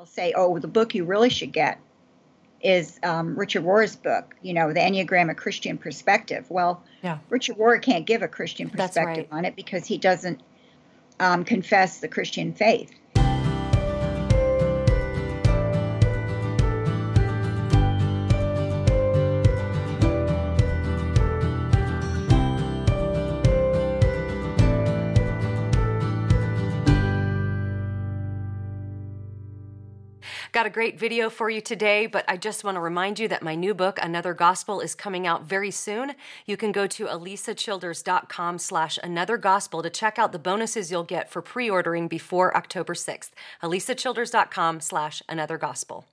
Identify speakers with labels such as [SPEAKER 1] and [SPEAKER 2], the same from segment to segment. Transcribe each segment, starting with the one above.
[SPEAKER 1] They'll say, oh, the book you really should get is um, Richard Rohr's book, you know, The Enneagram, a Christian Perspective. Well,
[SPEAKER 2] Yeah.
[SPEAKER 1] Richard Rohr can't give a Christian perspective
[SPEAKER 2] right.
[SPEAKER 1] on it because he doesn't um, confess the Christian faith.
[SPEAKER 2] Got a great video for you today, but I just want to remind you that my new book, Another Gospel, is coming out very soon. You can go to alisachilders.com slash another gospel to check out the bonuses you'll get for pre-ordering before October 6th. alisachilders.com slash another gospel.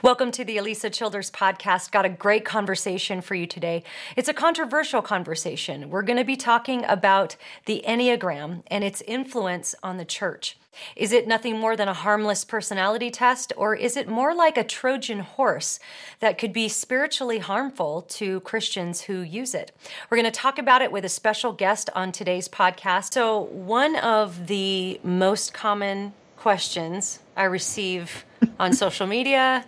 [SPEAKER 2] Welcome to the Alisa Childers podcast. Got a great conversation for you today. It's a controversial conversation. We're going to be talking about the Enneagram and its influence on the church. Is it nothing more than a harmless personality test, or is it more like a Trojan horse that could be spiritually harmful to Christians who use it? We're going to talk about it with a special guest on today's podcast. So, one of the most common questions I receive on social media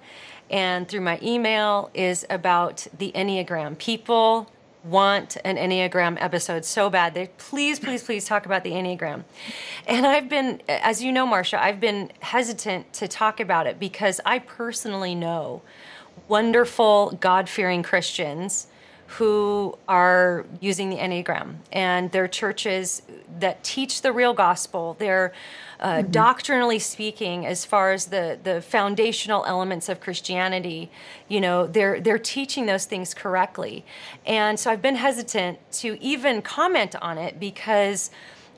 [SPEAKER 2] and through my email is about the Enneagram. People want an Enneagram episode so bad. They please, please, please talk about the Enneagram. And I've been, as you know, Marcia, I've been hesitant to talk about it because I personally know wonderful, God fearing Christians who are using the Enneagram and they're churches that teach the real gospel. They're uh, doctrinally speaking, as far as the, the foundational elements of Christianity, you know, they're, they're teaching those things correctly. And so I've been hesitant to even comment on it because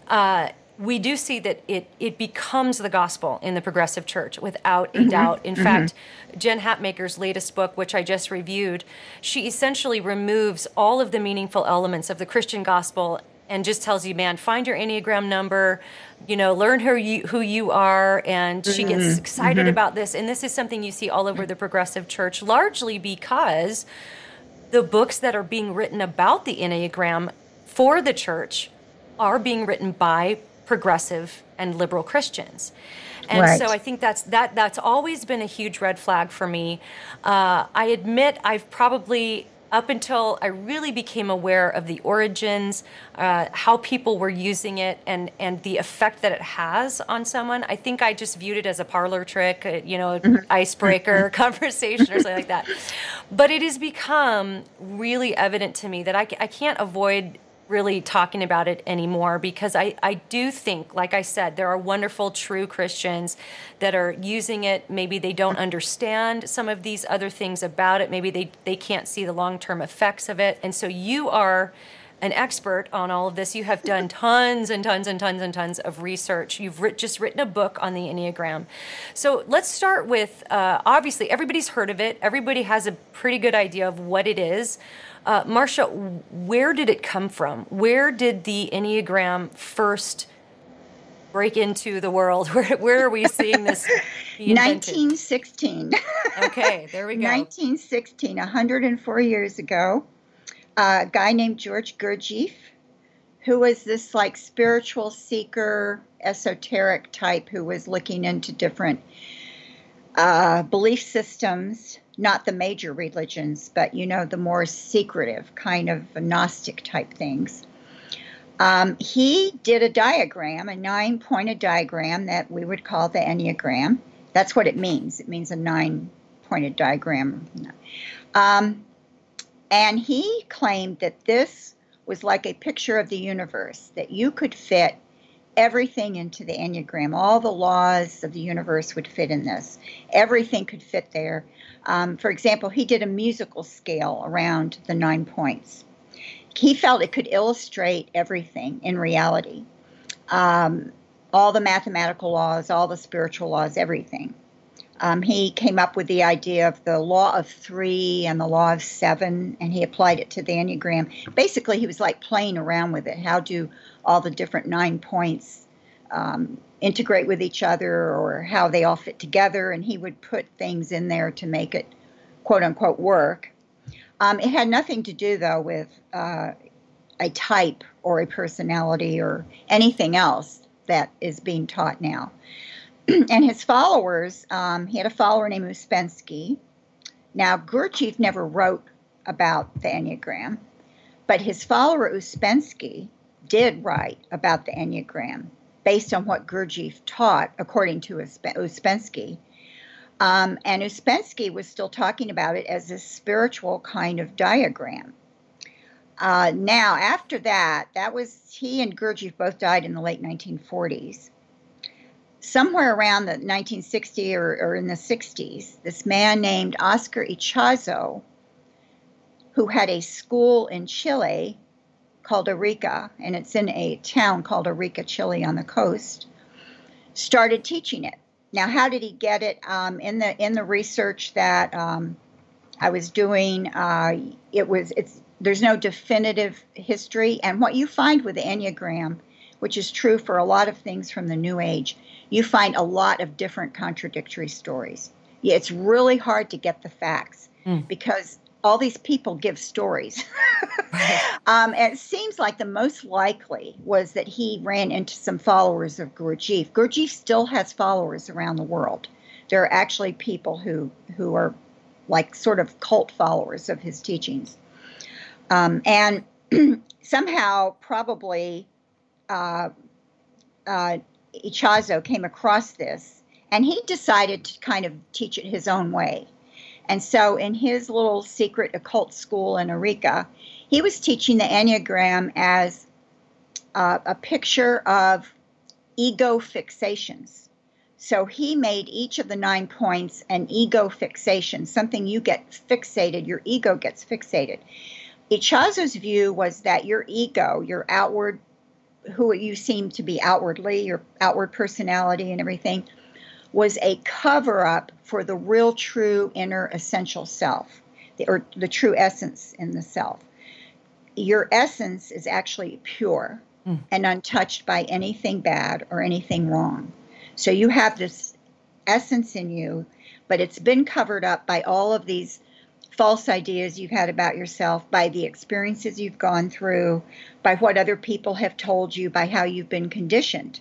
[SPEAKER 2] uh, we do see that it, it becomes the gospel in the progressive church without a mm-hmm. doubt. In mm-hmm. fact, Jen Hatmaker's latest book, which I just reviewed, she essentially removes all of the meaningful elements of the Christian gospel and just tells you, man, find your Enneagram number, you know, learn who you, who you are. And she mm-hmm. gets excited about this. And this is something you see all over the progressive church, largely because the books that are being written about the Enneagram for the church are being written by progressive and liberal Christians. And
[SPEAKER 1] Right.
[SPEAKER 2] so I think that's that that's always been a huge red flag for me. Uh, I admit I've probably up until I really became aware of the origins, uh, how people were using it, and and the effect that it has on someone. I think I just viewed it as a parlor trick, uh, you know, icebreaker conversation or something like that. But it has become really evident to me that I, I can't avoid really talking about it anymore because I, I do think, like I said, there are wonderful, true Christians that are using it. Maybe they don't understand some of these other things about it. Maybe they, they can't see the long term effects of it. And so you are an expert on all of this. You have done tons and tons and tons and tons of research. You've writ- just written a book on the Enneagram. So let's start with uh, obviously, everybody's heard of it, everybody has a pretty good idea of what it is. Uh, Marcia, where did it come from? Where did the Enneagram first break into the world? Where, where are we seeing this?
[SPEAKER 1] 1916.
[SPEAKER 2] okay, there we go.
[SPEAKER 1] 1916, 104 years ago, a guy named George Gurdjieff, who was this like spiritual seeker, esoteric type who was looking into different uh, belief systems, not the major religions, but you know, the more secretive kind of Gnostic type things. Um, he did a diagram, a nine pointed diagram that we would call the Enneagram. That's what it means. It means a nine pointed diagram. Um, and he claimed that this was like a picture of the universe, that you could fit everything into the Enneagram. All the laws of the universe would fit in this, everything could fit there. Um, for example, he did a musical scale around the nine points he felt it could illustrate everything in reality um, all the mathematical laws, all the spiritual laws, everything. Um, he came up with the idea of the law of three and the law of seven, and he applied it to the Enneagram. Basically, he was like playing around with it. How do all the different nine points um, integrate with each other, or how they all fit together? And he would put things in there to make it, quote unquote, work. Um, it had nothing to do, though, with uh, a type or a personality or anything else that is being taught now. and his followers, um, he had a follower named Uspensky. Now, Gurdjieff never wrote about the Enneagram, but his follower Uspensky did write about the Enneagram based on what Gurdjieff taught, according to Uspensky. Um, and Uspensky was still talking about it as a spiritual kind of diagram. Uh, now, after that, that was he and Gurdjieff both died in the late 1940s. Somewhere around the 1960 or, or in the 60s, this man named Oscar Ichazo, who had a school in Chile called Arica, and it's in a town called Arica, Chile, on the coast, started teaching it. Now, how did he get it? Um, in the in the research that um, I was doing, uh, it was it's there's no definitive history, and what you find with the Enneagram, which is true for a lot of things from the New Age, you find a lot of different contradictory stories. Yeah, it's really hard to get the facts mm. because all these people give stories. um, and it seems like the most likely was that he ran into some followers of Gurdjieff. Gurdjieff still has followers around the world. There are actually people who who are like sort of cult followers of his teachings. Um, and somehow, probably, uh, uh, Ichazo came across this, and he decided to kind of teach it his own way. And so, in his little secret occult school in Arica, he was teaching the Enneagram as uh, a picture of ego fixations. So, he made each of the nine points an ego fixation, something you get fixated, your ego gets fixated. Ichazo's view was that your ego, your outward, who you seem to be outwardly, your outward personality and everything, was a cover up for the real, true, inner, essential self, the, or the true essence in the self. Your essence is actually pure mm. and untouched by anything bad or anything wrong. So you have this essence in you, but it's been covered up by all of these false ideas you've had about yourself, by the experiences you've gone through, by what other people have told you, by how you've been conditioned.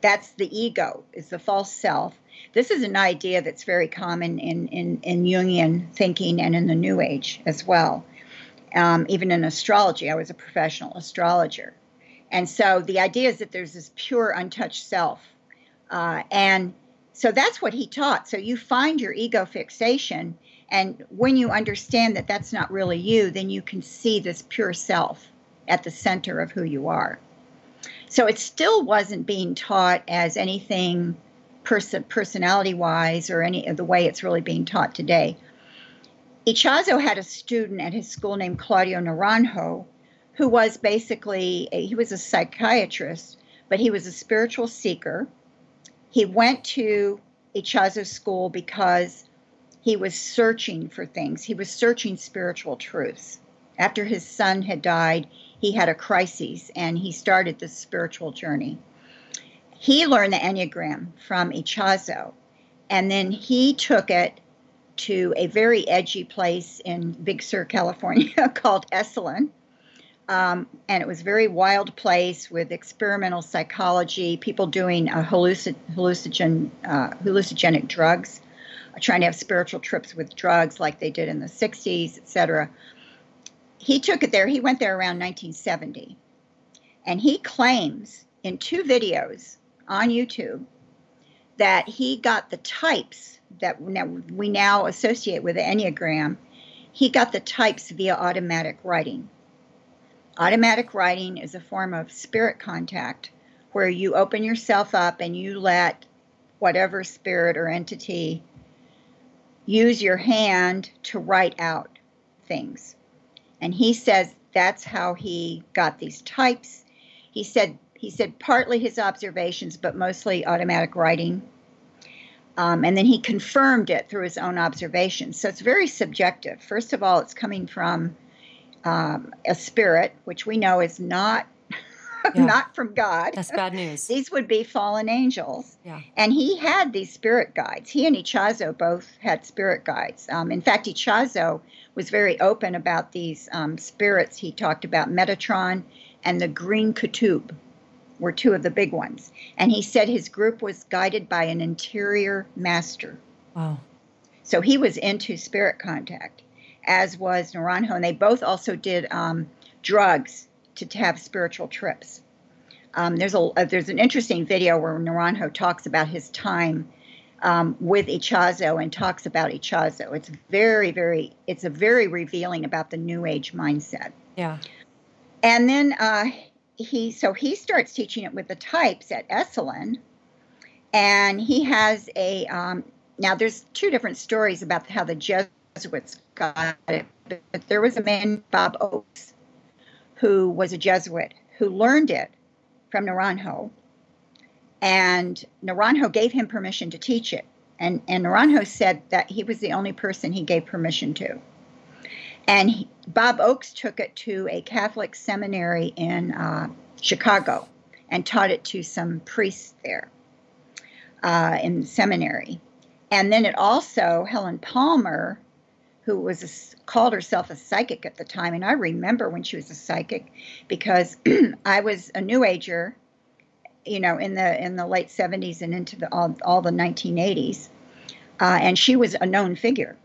[SPEAKER 1] That's the ego, is the false self. This is an idea that's very common in, in, in Jungian thinking and in the New Age as well. Um, even in astrology, I was a professional astrologer. And so the idea is that there's this pure, untouched self. Uh, and so that's what he taught. So you find your ego fixation, and when you understand that that's not really you, then you can see this pure self at the center of who you are. So it still wasn't being taught as anything person, personality wise or any of the way it's really being taught today. Ichazo had a student at his school named Claudio Naranjo, who was basically a, he was a psychiatrist, but he was a spiritual seeker. He went to Ichazo's school because he was searching for things. He was searching spiritual truths. After his son had died, he had a crisis and he started this spiritual journey he learned the Enneagram from Ichazo, and then he took it to a very edgy place in Big Sur, California called Esalen. Um, and it was a very wild place with experimental psychology, people doing uh, hallucin- hallucinogen, uh, hallucinogenic drugs, trying to have spiritual trips with drugs like they did in the 60s, etc. He took it there. He went there around 1970. And he claims in two videos on YouTube that he got the types that we now associate with the Enneagram. He got the types via automatic writing. Automatic writing is a form of spirit contact where you open yourself up and you let whatever spirit or entity use your hand to write out things. And he says that's how he got these types. He said he said partly his observations, but mostly automatic writing. Um, and then he confirmed it through his own observations. So it's very subjective. First of all, it's coming from um, a spirit, which we know is not yeah. not from God.
[SPEAKER 2] That's bad news.
[SPEAKER 1] these would be fallen angels.
[SPEAKER 2] Yeah.
[SPEAKER 1] And he had these spirit guides. He and Ichazo both had spirit guides. Um, in fact, Ichazo was very open about these um, spirits. He talked about Metatron and the Green Qutb were two of the big ones. And he said his group was guided by an interior master.
[SPEAKER 2] Wow.
[SPEAKER 1] So he was into spirit contact, as was Naranjo. And they both also did um, drugs to, have spiritual trips. Um, there's a uh, there's an interesting video where Naranjo talks about his time um, with Ichazo and talks about Ichazo. It's very very it's a very revealing about the New Age mindset.
[SPEAKER 2] Yeah.
[SPEAKER 1] And then uh, he so he starts teaching it with the types at Esalen, and he has a um, now there's two different stories about how the Jesuits got it, but there was a man Bob Ochs who was a Jesuit who learned it from Naranjo, and Naranjo gave him permission to teach it, and and Naranjo said that he was the only person he gave permission to. And he, Bob Ochs took it to a Catholic seminary in uh, Chicago and taught it to some priests there uh, in the seminary. And then it also, Helen Palmer, who was a, called herself a psychic at the time, and I remember when she was a psychic because I was a New Ager, you know, in the in the late 70s and into the all, all the 1980s, uh, and she was a known figure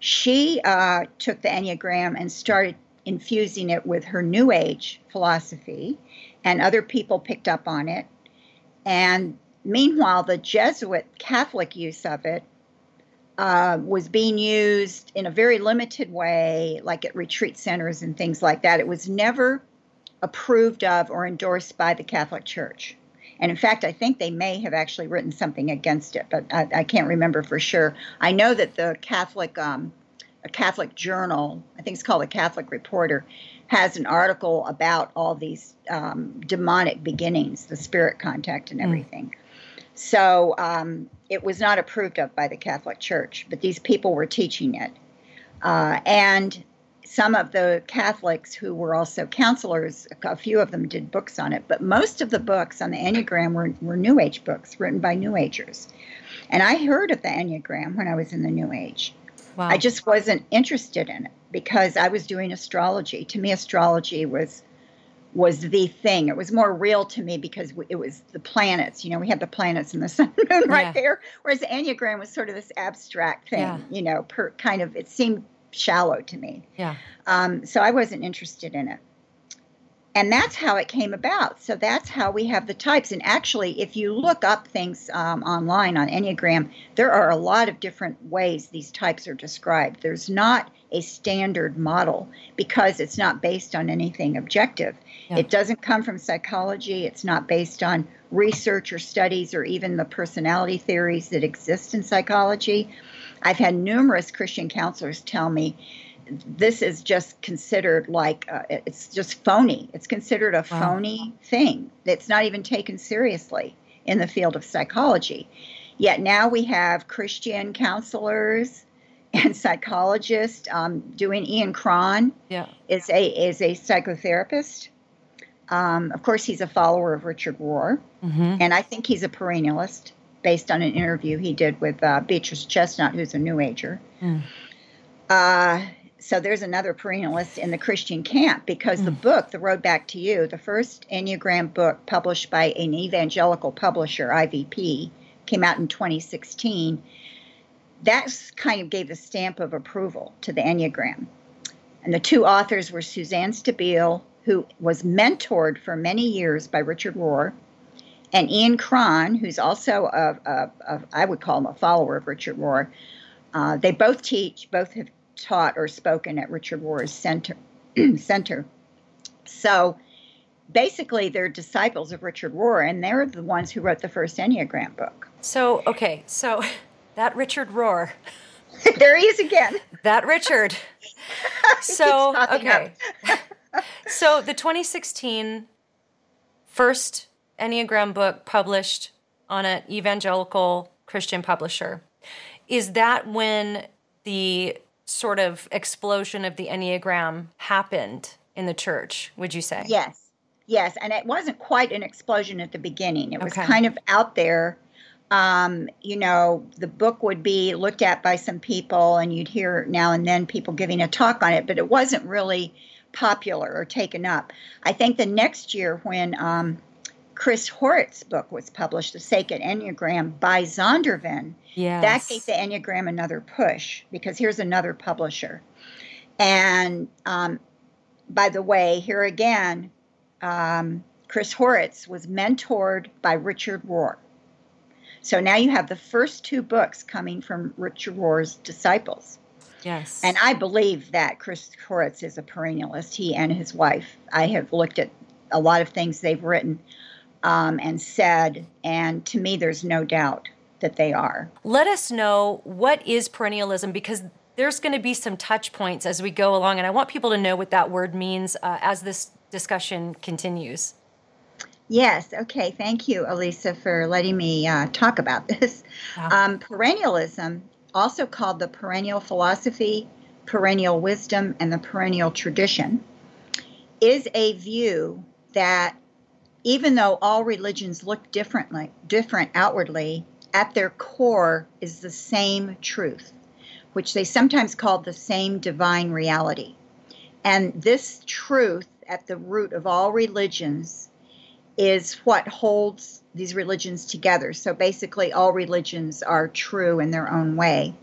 [SPEAKER 1] she uh, took the Enneagram and started infusing it with her New Age philosophy, and other people picked up on it. And meanwhile, the Jesuit Catholic use of it uh, was being used in a very limited way, like at retreat centers and things like that. It was never approved of or endorsed by the Catholic Church. And in fact, I think they may have actually written something against it, but I, I can't remember for sure. I know that the Catholic, um, a Catholic journal, I think it's called the Catholic Reporter, has an article about all these um, demonic beginnings, the spirit contact and hmm. everything. So um, it was not approved of by the Catholic Church, but these people were teaching it. Uh, and some of the Catholics who were also counselors, a few of them did books on it, but most of the books on the Enneagram were, were New Age books written by New Agers. And I heard of the Enneagram when I was in the New Age. Wow. I just wasn't interested in it because I was doing astrology. To me, astrology was was the thing. It was more real to me because it was the planets. You know, we had the planets and the sun and moon right yeah. there. Whereas the Enneagram was sort of this abstract thing. Yeah. You know, per kind of it seemed shallow to me.
[SPEAKER 2] Yeah.
[SPEAKER 1] Um, so I wasn't interested in it. And that's how it came about. So that's how we have the types. And actually, if you look up things um, online on Enneagram, there are a lot of different ways these types are described. There's not a standard model because it's not based on anything objective. Yeah. It doesn't come from psychology, it's not based on research or studies or even the personality theories that exist in psychology. I've had numerous Christian counselors tell me this is just considered like uh, it's just phony. It's considered a wow. phony thing that's not even taken seriously in the field of psychology. Yet now we have Christian counselors and psychologist um, doing. Ian Cron
[SPEAKER 2] yeah.
[SPEAKER 1] is a is a psychotherapist. Um, of course, he's a follower of Richard Rohr, mm-hmm. and I think he's a perennialist based on an interview he did with uh, Beatrice Chestnut, who's a New Ager. Mm. Uh, so there's another perennialist in the Christian camp because mm. the book, The Road Back to You, the first Enneagram book published by an evangelical publisher, IVP, came out in 2016. That kind of gave the stamp of approval to the Enneagram. And the two authors were Suzanne Stabile, who was mentored for many years by Richard Rohr, and Ian Cron, who's also a, a, a I would call him a follower of Richard Rohr. Uh, they both teach, both have taught or spoken at Richard Rohr's center. center. So basically, they're disciples of Richard Rohr, and they're the ones who wrote the first Enneagram book.
[SPEAKER 2] So, okay, so that Richard Rohr.
[SPEAKER 1] there he is again.
[SPEAKER 2] That Richard. so, okay. so, the 2016 first Enneagram book published on an evangelical Christian publisher. Is that when the sort of explosion of the Enneagram happened in the church, would you say?
[SPEAKER 1] Yes. Yes. And it wasn't quite an explosion at the beginning, it was okay. kind of out there. Um, you know, the book would be looked at by some people, and you'd hear now and then people giving a talk on it, but it wasn't really popular or taken up. I think the next year when um, Chris Heuertz's book was published, The Sacred Enneagram by Zondervan. Yes. That gave the Enneagram another push because here's another publisher. And um, by the way, here again, um, Chris Heuertz was mentored by Richard Rohr. So now you have the first two books coming from Richard Rohr's disciples.
[SPEAKER 2] Yes.
[SPEAKER 1] And I believe that Chris Heuertz is a perennialist, he and his wife. I have looked at a lot of things they've written um, and said. And to me, there's no doubt that they are.
[SPEAKER 2] Let us know what is perennialism because there's going to be some touch points as we go along. And I want people to know what that word means uh, as this discussion continues.
[SPEAKER 1] Yes. Okay. Thank you, Alisa, for letting me uh, talk about this. Um, perennialism, also called the perennial philosophy, perennial wisdom, and the perennial tradition, is a view that even though all religions look differently, different outwardly, at their core is the same truth, which they sometimes call the same divine reality. And this truth at the root of all religions is what holds these religions together. So basically, all religions are true in their own way.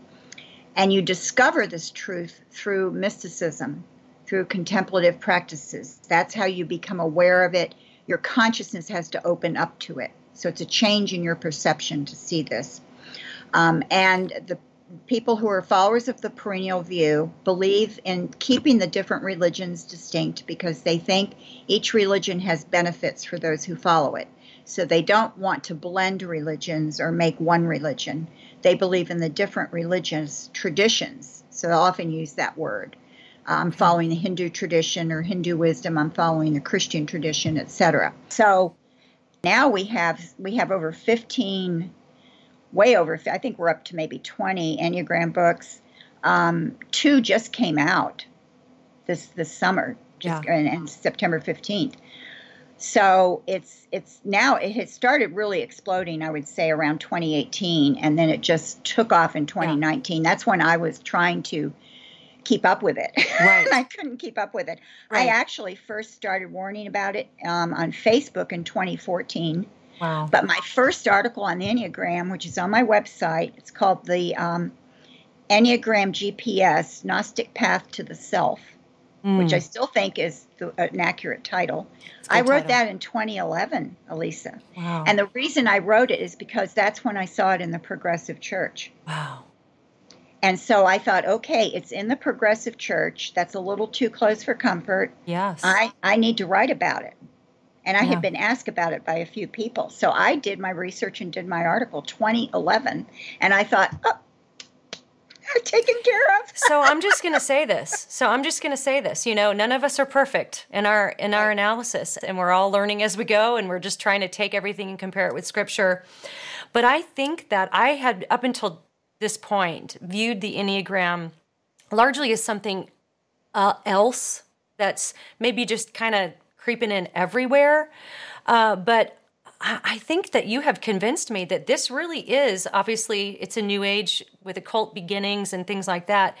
[SPEAKER 1] And you discover this truth through mysticism, through contemplative practices. That's how you become aware of it your consciousness has to open up to it. So it's a change in your perception to see this. Um, and the people who are followers of the perennial view believe in keeping the different religions distinct because they think each religion has benefits for those who follow it. So they don't want to blend religions or make one religion. They believe in the different religious traditions. So they'll often use that word. I'm following the Hindu tradition or Hindu wisdom. I'm following the Christian tradition, etc. So now we have we have over 15, way over. I think we're up to maybe 20 Enneagram books. Um, two just came out this this summer, just yeah. and, and September 15th. So it's it's now it has started really exploding. I would say around 2018, and then it just took off in 2019. Yeah. That's when I was trying to keep up with it. Right. I couldn't keep up with it. Right. I actually first started warning about it um, on Facebook in 2014. Wow. But my first article on the Enneagram, which is on my website, it's called the um, Enneagram GPS Gnostic Path to the Self, mm. which I still think is the, an accurate title. I wrote title. that in 2011, Alisa. Wow. And the reason I wrote it is because that's when I saw it in the Progressive Church.
[SPEAKER 2] Wow.
[SPEAKER 1] And so I thought, okay, it's in the progressive church. That's a little too close for comfort.
[SPEAKER 2] Yes.
[SPEAKER 1] I, I need to write about it. And I yeah. had been asked about it by a few people. So I did my research and did my article 2011. And I thought, oh, taken care of.
[SPEAKER 2] so I'm just going to say this. So I'm just going to say this. You know, none of us are perfect in our in our analysis, and we're all learning as we go, and we're just trying to take everything and compare it with Scripture. But I think that I had up until this point viewed the Enneagram largely as something uh, else that's maybe just kind of creeping in everywhere. Uh, but I think that you have convinced me that this really is obviously it's a new age with occult beginnings and things like that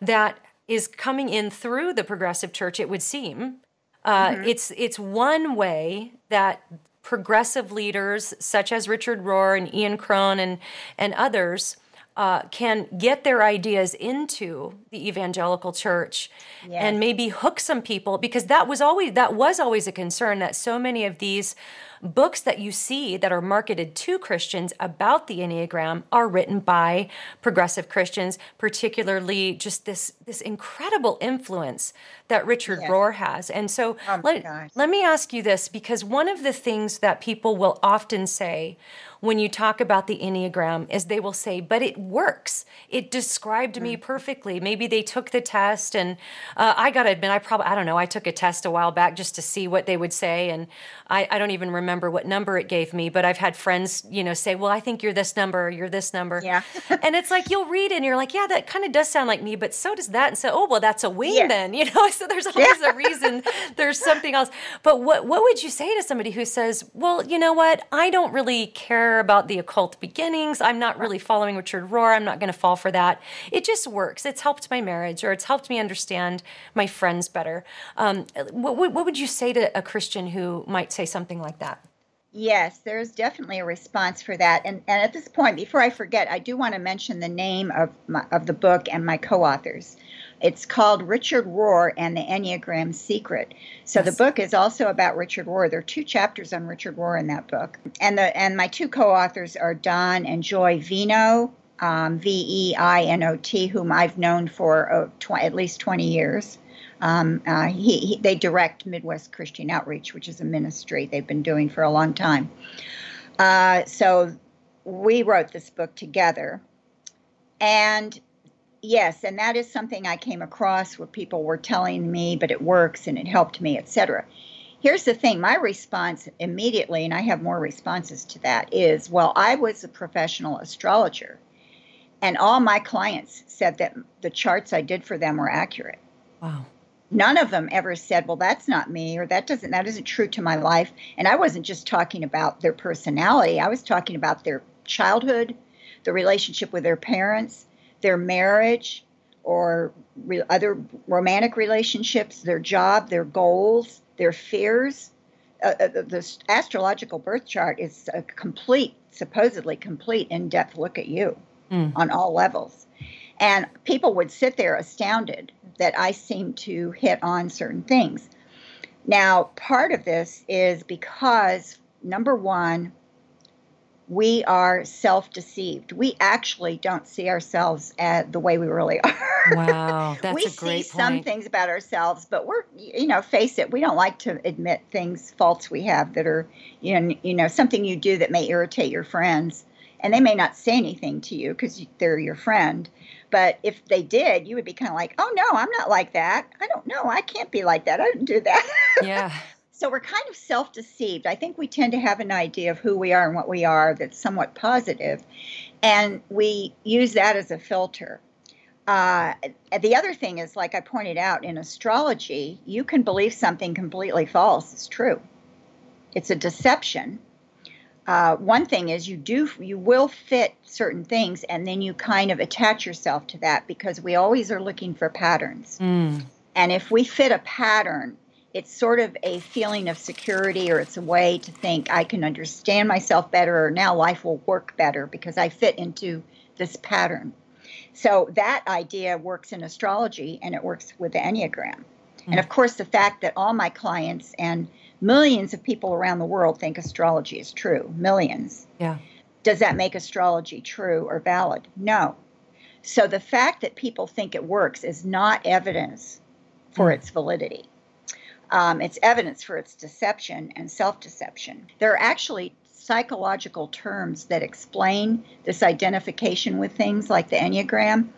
[SPEAKER 2] that is coming in through the progressive church. It would seem uh, mm-hmm. it's it's one way that progressive leaders such as Richard Rohr and Ian Cron and and others uh, can get their ideas into the evangelical church yes. and maybe hook some people because that was always that was always a concern that so many of these books that you see that are marketed to Christians about the Enneagram are written by progressive Christians, particularly just this this incredible influence that Richard yes. Rohr has. And so oh let, let me ask you this because one of the things that people will often say when you talk about the Enneagram is they will say, but it works. It described me mm. perfectly. Maybe they took the test, and uh, I got to admit, I probably, I don't know, I took a test a while back just to see what they would say, and I, I don't even remember what number it gave me, but I've had friends, you know, say, well, I think you're this number, you're this number.
[SPEAKER 1] Yeah.
[SPEAKER 2] and it's like, you'll read it and you're like, yeah, that kind of does sound like me, but so does that. And so, oh, well, that's a wing yeah. then, you know? So there's always yeah. a reason, there's something else. But what, what would you say to somebody who says, well, you know what? I don't really care about the occult beginnings. I'm not really following Richard Rohr. I'm not going to fall for that. It just works. It's helped my marriage or it's helped me understand my friends better. Um, what, what would you say to a Christian who might say something like that?
[SPEAKER 1] Yes, there's definitely a response for that. And, and at this point, before I forget, I do want to mention the name of, my, of the book and my co authors. It's called Richard Rohr and the Enneagram Secret. So yes. the book is also about Richard Rohr. There are two chapters on Richard Rohr in that book. And the and my two co-authors are Don and Joy Veinot, um, V E I N O T, whom I've known for uh, tw- at least 20 years. Um, uh, he, he, they direct Midwest Christian Outreach, which is a ministry they've been doing for a long time. Uh, so we wrote this book together. And yes, and that is something I came across where people were telling me, but it works and it helped me, etc. Here's the thing my response immediately, and I have more responses to that, is well, I was a professional astrologer, and all my clients said that the charts I did for them were accurate.
[SPEAKER 2] Wow.
[SPEAKER 1] None of them ever said well that's not me or that doesn't that isn't true to my life. And i wasn't just talking about their personality i was talking about their childhood the relationship with their parents their marriage or re- other romantic relationships their job their goals their fears. Uh, uh, the astrological birth chart is a complete supposedly complete in-depth look at you mm. on all levels and people would sit there astounded that I seem to hit on certain things. Now, part of this is because, number one, we are self deceived. We actually don't see ourselves as the way we really are.
[SPEAKER 2] Wow, that's
[SPEAKER 1] we
[SPEAKER 2] a great
[SPEAKER 1] see some things about ourselves, but we're, you know, face it, we don't like to admit things, faults we have that are, you know, you know something you do that may irritate your friends. And they may not say anything to you because they're your friend. But if they did, you would be kind of like, oh no, I'm not like that. I don't know. I can't be like that. I didn't do that.
[SPEAKER 2] Yeah.
[SPEAKER 1] so we're kind of self deceived. I think we tend to have an idea of who we are and what we are that's somewhat positive, and we use that as a filter. Uh, the other thing is, like I pointed out in astrology, you can believe something completely false is true. It's a deception uh, one thing is you do you will fit certain things and then you kind of attach yourself to that because we always are looking for patterns mm. and if we fit a pattern it's sort of a feeling of security or it's a way to think i can understand myself better or now life will work better because i fit into this pattern so that idea works in astrology and it works with the enneagram mm. and of course the fact that all my clients and millions of people around the world think astrology is true. Millions.
[SPEAKER 2] Yeah.
[SPEAKER 1] Does that make astrology true or valid? No. So the fact that people think it works is not evidence for mm. its validity. Um, it's evidence for its deception and self deception. There are actually psychological terms that explain this identification with things like the Enneagram.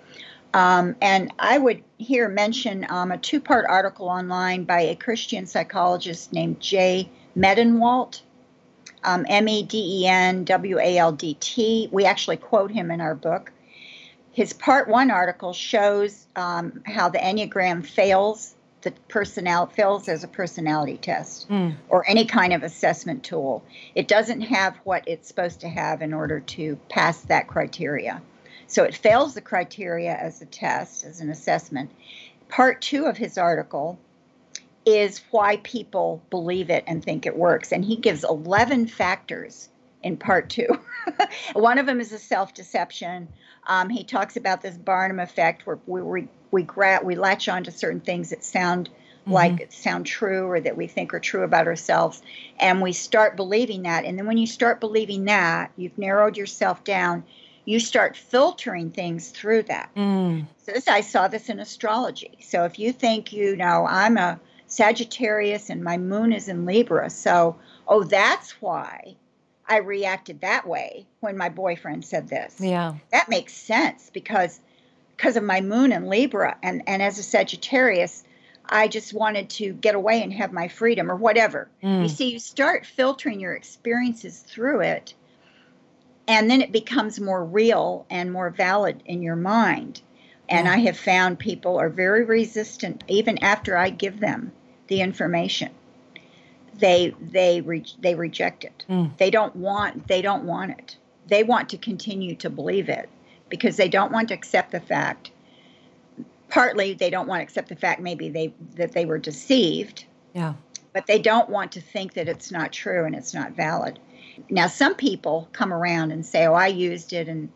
[SPEAKER 1] Um, and I would here mention um, a two part article online by a Christian psychologist named Jay Medenwaldt, um, M E D E N W A L D T. We actually quote him in our book. His part one article shows um, how the Enneagram fails the personality fails as a personality test mm. or any kind of assessment tool. It doesn't have what it's supposed to have in order to pass that criteria. So it fails the criteria as a test, as an assessment. Part two of his article is why people believe it and think it works. And he gives 11 factors in part two. One of them is a self deception. Um, he talks about this Barnum effect where we, we, we, gra- we latch on to certain things that sound mm-hmm. like sound true or that we think are true about ourselves and we start believing that and then when you start believing that you've narrowed yourself down you start filtering things through that mm. so this i saw this in astrology so if you think you know i'm a sagittarius and my moon is in libra so oh that's why I reacted that way when my boyfriend said this.
[SPEAKER 2] Yeah.
[SPEAKER 1] That makes sense because because of my moon in Libra and and as a Sagittarius, I just wanted to get away and have my freedom or whatever. Mm. You see, you start filtering your experiences through it and then it becomes more real and more valid in your mind. And. I have found people are very resistant even after I give them the information they they re- they reject it. Mm. They don't want they don't want it. They want to continue to believe it because they don't want to accept the fact. Partly, they don't want to accept the fact maybe they that they were deceived.
[SPEAKER 2] Yeah.
[SPEAKER 1] But they don't want to think that it's not true and it's not valid. Now, some people come around and say, "Oh, I used it," and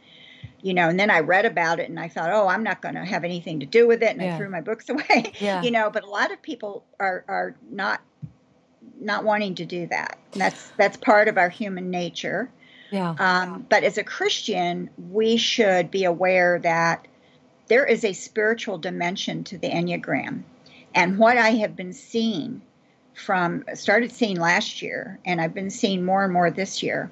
[SPEAKER 1] you know, and then I read about it and I thought, "Oh, I'm not going to have anything to do with it," and yeah. I threw my books away.
[SPEAKER 2] Yeah.
[SPEAKER 1] You know, but a lot of people are are not not wanting to do that. That's that's part of our human nature.
[SPEAKER 2] Yeah.
[SPEAKER 1] Um, but as a Christian, we should be aware that there is a spiritual dimension to the Enneagram. And what I have been seeing from started seeing last year, and I've been seeing more and more this year,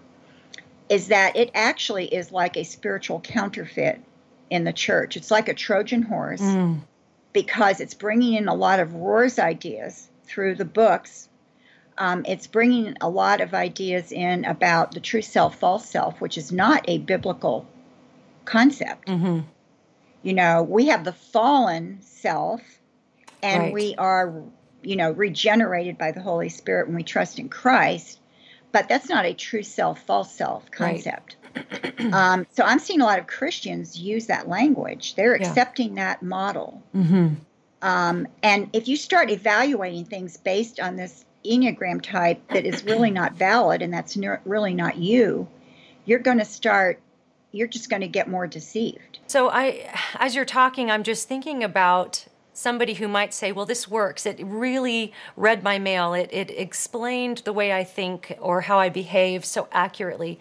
[SPEAKER 1] is that it actually is like a spiritual counterfeit in the church. It's like a Trojan horse mm. because it's bringing in a lot of Rohr's ideas through the books um, it's bringing a lot of ideas in about the true self, false self, which is not a biblical concept. Mm-hmm. You know, we have the fallen self, and right. we are, you know, regenerated by the Holy Spirit when we trust in Christ. But that's not a true self, false self concept. Right. um, so I'm seeing a lot of Christians use that language. They're yeah. accepting that model. Mm-hmm. Um, and if you start evaluating things based on this Enneagram type that is really not valid and that's really not you, you're going to start, you're just going to get more deceived.
[SPEAKER 2] So, I, as you're talking, I'm just thinking about somebody who might say, well, this works. It really read my mail. It, it explained the way I think or how I behave so accurately.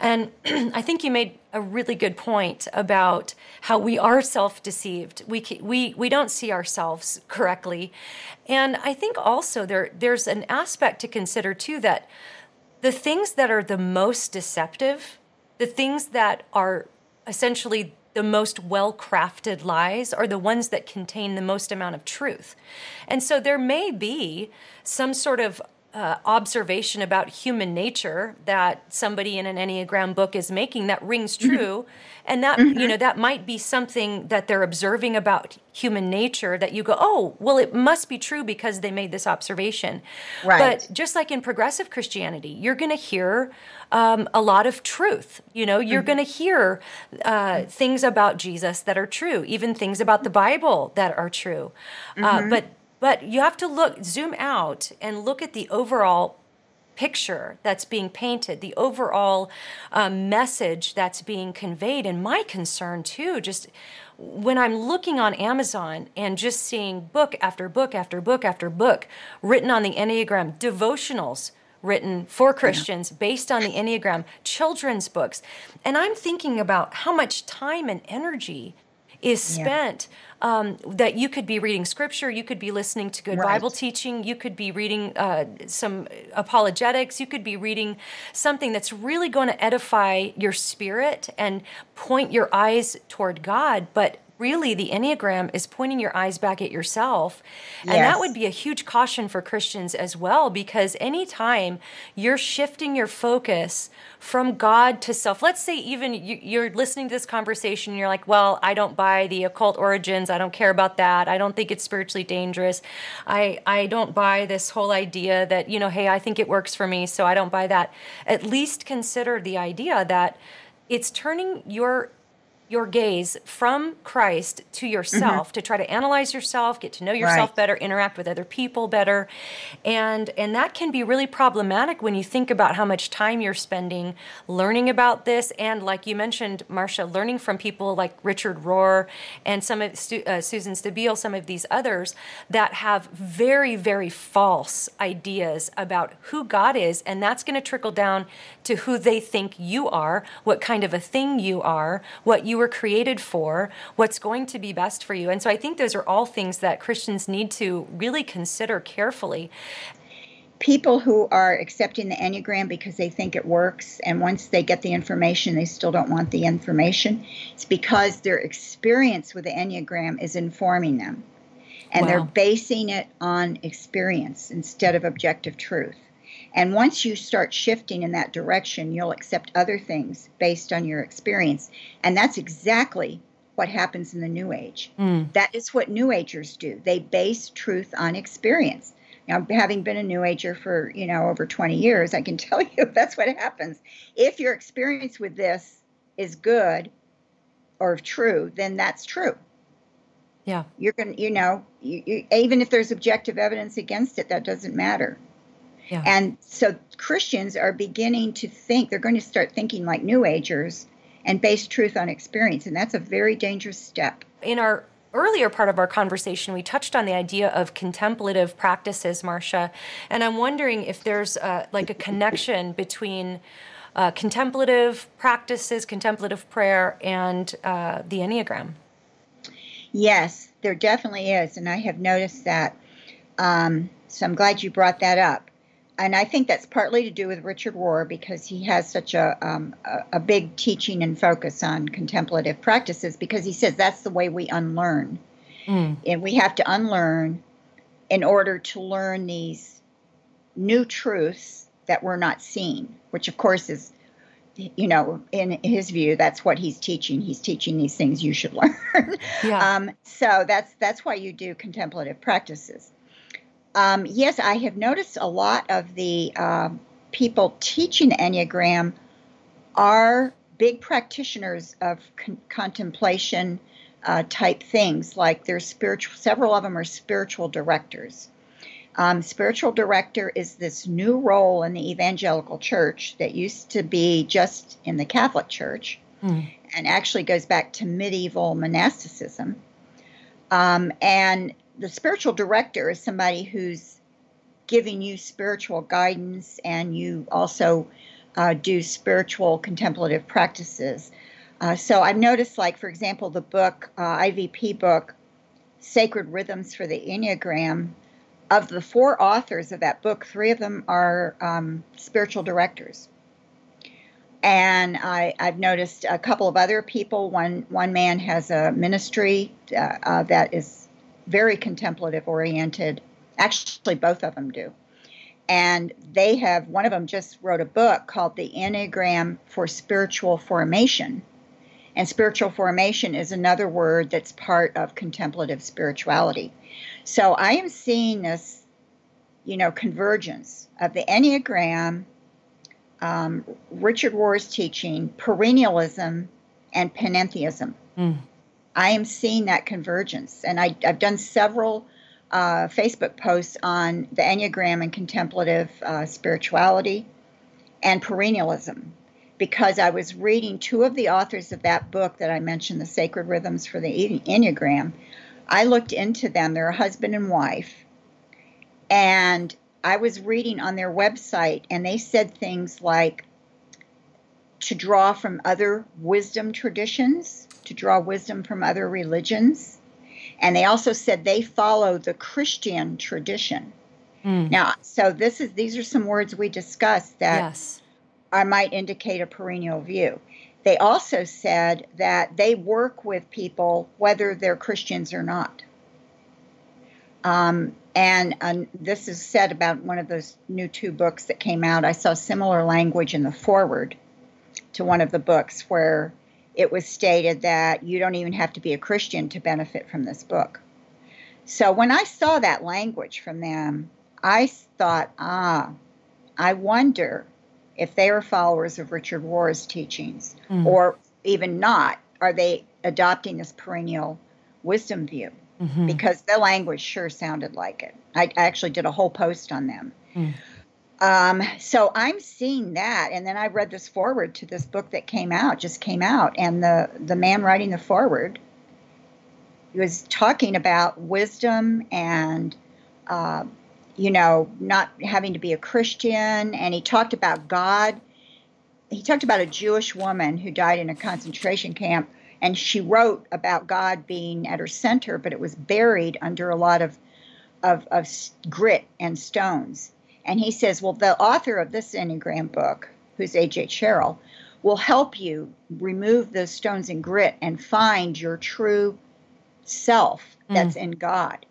[SPEAKER 2] And I think you made a really good point about how we are self-deceived. We we we don't see ourselves correctly, and I think also there there's an aspect to consider too that the things that are the most deceptive, the things that are essentially the most well crafted lies are the ones that contain the most amount of truth. And so there may be some sort of uh, observation about human nature that somebody in an enneagram book is making that rings mm-hmm. true and that mm-hmm. you know that might be something that they're observing about human nature that you go oh well it must be true because they made this observation
[SPEAKER 1] right
[SPEAKER 2] but just like in progressive christianity you're going to hear um, a lot of truth you know you're mm-hmm. going to hear uh, things about jesus that are true even things about the bible that are true uh, mm-hmm. but but you have to look, zoom out and look at the overall picture that's being painted, the overall um, message that's being conveyed. And my concern, too, just when I'm looking on Amazon and just seeing book after book after book after book written on the Enneagram, devotionals written for Christians yeah. based on the Enneagram, children's books. And I'm thinking about how much time and energy is spent yeah um, that you could be reading scripture, you could be listening to good right. Bible teaching, you could be reading uh, some apologetics, you could be reading something that's really going to edify your spirit and point your eyes toward God, but really the Enneagram is pointing your eyes back at yourself. And yes. that would be a huge caution for Christians as well, because anytime you're shifting your focus from God to self, let's say even you're listening to this conversation and you're like, well, I don't buy the occult origins. I don't care about that. I don't think it's spiritually dangerous. I, I don't buy this whole idea that, you know, hey, I think it works for me, so I don't buy that. At least consider the idea that it's turning your your gaze from Christ to yourself mm-hmm. to try to analyze yourself, get to know yourself right. better, interact with other people better. And and that can be really problematic when you think about how much time you're spending learning about this and like you mentioned Marcia learning from people like Richard Rohr and some of uh, Susan Stabile, some of these others that have very very false ideas about who God is and that's going to trickle down to who they think you are, what kind of a thing you are, what you were created for, what's going to be best for you. And so I think those are all things that Christians need to really consider carefully
[SPEAKER 1] people who are accepting the Enneagram because they think it works, and once they get the information, they still don't want the information, it's because their experience with the Enneagram is informing them. And wow. they're basing it on experience instead of objective truth. And once you start shifting in that direction, you'll accept other things based on your experience. And that's exactly what happens in the New Age. Mm. That is what New Agers do. They base truth on experience. Now, having been a New Ager for you know over 20 years, I can tell you that's what happens. If your experience with this is good or true, then that's true.
[SPEAKER 2] Yeah,
[SPEAKER 1] you're gonna, you know, you, you, even if there's objective evidence against it, that doesn't matter. Yeah. And so Christians are beginning to think, they're going to start thinking like New Agers and base truth on experience. And that's a very dangerous step.
[SPEAKER 2] In our earlier part of our conversation, we touched on the idea of contemplative practices, Marcia. And I'm wondering if there's uh, like a connection between uh, contemplative practices, contemplative prayer, and uh, the Enneagram.
[SPEAKER 1] Yes, there definitely is. And I have noticed that. Um, so I'm glad you brought that up and I think that's partly to do with Richard Rohr because he has such a, um, a, a big teaching and focus on contemplative practices because he says that's the way we unlearn, mm. and we have to unlearn in order to learn these new truths that we're not seeing, which of course is, you know, in his view, that's what he's teaching. He's teaching these things you should learn. Yeah. Um, so that's that's why you do contemplative practices. Um, yes, I have noticed a lot of the uh, people teaching Enneagram are big practitioners of con- contemplation uh, type things, like there's spiritual, several of them are spiritual directors. Um, spiritual director is this new role in the evangelical church that used to be just in the Catholic Church mm. and actually goes back to medieval monasticism. Um, and the spiritual director is somebody who's giving you spiritual guidance and you also uh, do spiritual contemplative practices. Uh, so I've noticed, like, for example, the book, uh, IVP book, Sacred Rhythms for the Enneagram, of the four authors of that book, three of them are um, spiritual directors. And I, have noticed a couple of other people. One one man has a ministry uh, uh, that is very contemplative oriented. Actually, both of them do. And they have, one of them just wrote a book called The Enneagram for Spiritual Formation. And spiritual formation is another word that's part of contemplative spirituality. So I am seeing this, you know, convergence of the Enneagram, um, Richard Rohr's teaching, perennialism, and panentheism. Mm. I am seeing that convergence. And I, have done several uh, Facebook posts on the Enneagram and contemplative uh, spirituality and perennialism because I was reading two of the authors of that book that I mentioned, The Sacred Rhythms for the Enneagram. I looked into them, they're a husband and wife. And I was reading on their website, and they said things like to draw from other wisdom traditions to draw wisdom from other religions. And they also said they follow the Christian tradition. Mm. Now, so this is these are some words we discussed that yes. I might indicate a perennial view. they also said that they work with people whether they're Christians or not. Um, and this is said about one of those new two books that came out. I saw similar language in the foreword to one of the books where it was stated that you don't even have to be a Christian to benefit from this book. So when I saw that language from them, I thought, ah, I wonder if they are followers of Richard Rohr's teachings, mm. or even not, are they adopting this perennial wisdom view? Mm-hmm. Because the language sure sounded like it. I actually did a whole post on them. Mm. Um, so I'm seeing that, and then I read this forward to this book that came out, just came out, and the the man writing the forward was talking about wisdom and uh, you know, not having to be a Christian. And he talked about God. He talked about a Jewish woman who died in a concentration camp. And she wrote about God being at her center, but it was buried under a lot of, of, of grit and stones. And he says, Well, the author of this Enneagram book, who's A.J. Sherrill, will help you remove those stones and grit and find your true self that's mm. in God.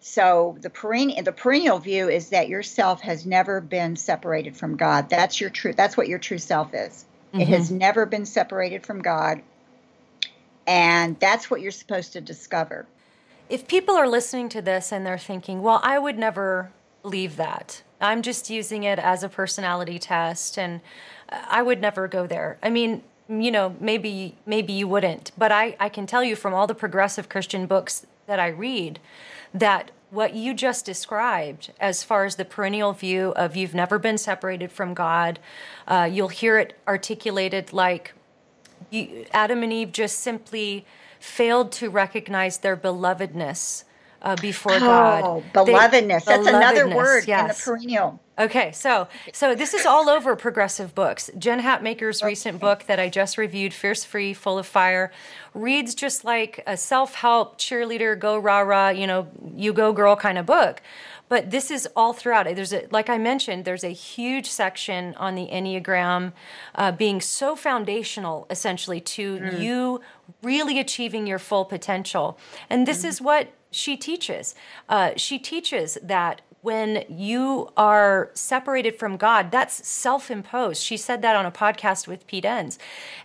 [SPEAKER 1] So the perennial, the perennial view is that your self has never been separated from God. That's your true. That's what your true self is. Mm-hmm. It has mm-hmm. never been separated from God, and that's what you're supposed to discover.
[SPEAKER 2] If people are listening to this and they're thinking, "Well, I would never leave that. I'm just using it as a personality test, and I would never go there." I mean, you know, maybe maybe you wouldn't, but I I can tell you from all the progressive Christian books that I read that what you just described, as far as the perennial view of you've never been separated from God, uh, you'll hear it articulated like you, Adam and Eve just simply failed to recognize their belovedness uh, before oh,
[SPEAKER 1] God. Belovedness. They, That's belovedness, another word yes. in the perennial.
[SPEAKER 2] Okay, so so this is all over progressive books. Jen Hatmaker's recent book that I just reviewed, Fierce Free, Full of Fire, reads just like a self-help cheerleader, go rah rah, you know, you go girl kind of book. But this is all throughout it. There's a, like I mentioned, there's a huge section on the Enneagram uh, being so foundational, essentially, to mm. you really achieving your full potential. And this mm. is what she teaches. Uh, she teaches that when you are separated from God, that's self-imposed. She said that on a podcast with Pete Enns.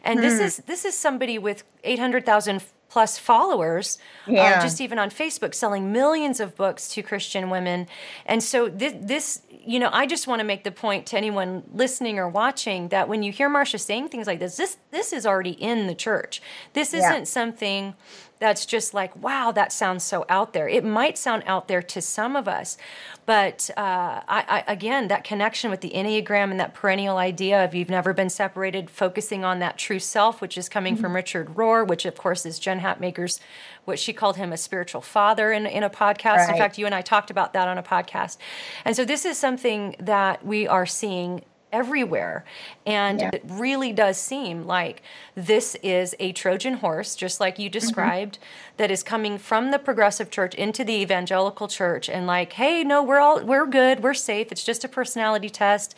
[SPEAKER 2] And this hmm. is this is somebody with 800,000 plus followers, uh, yeah. uh, just even on Facebook, selling millions of books to Christian women. And so this, this you know, I just want to make the point to anyone listening or watching that when you hear Marcia saying things like this, this this is already in the church. This isn't yeah. something that's just like, wow, that sounds so out there. It might sound out there to some of us, but uh, I, I, again, that connection with the Enneagram and that perennial idea of you've never been separated, focusing on that true self, which is coming mm-hmm. from Richard Rohr, which of course is Jen Hatmaker's, what she called him a spiritual father in, in a podcast. Right. In fact, you and I talked about that on a podcast. And so this is something that we are seeing everywhere. And yeah. it really does seem like this is a Trojan horse, just like you mm-hmm. described, mm-hmm. that is coming from the progressive church into the evangelical church and like, hey, no, we're all we're good, we're safe. It's just a personality test.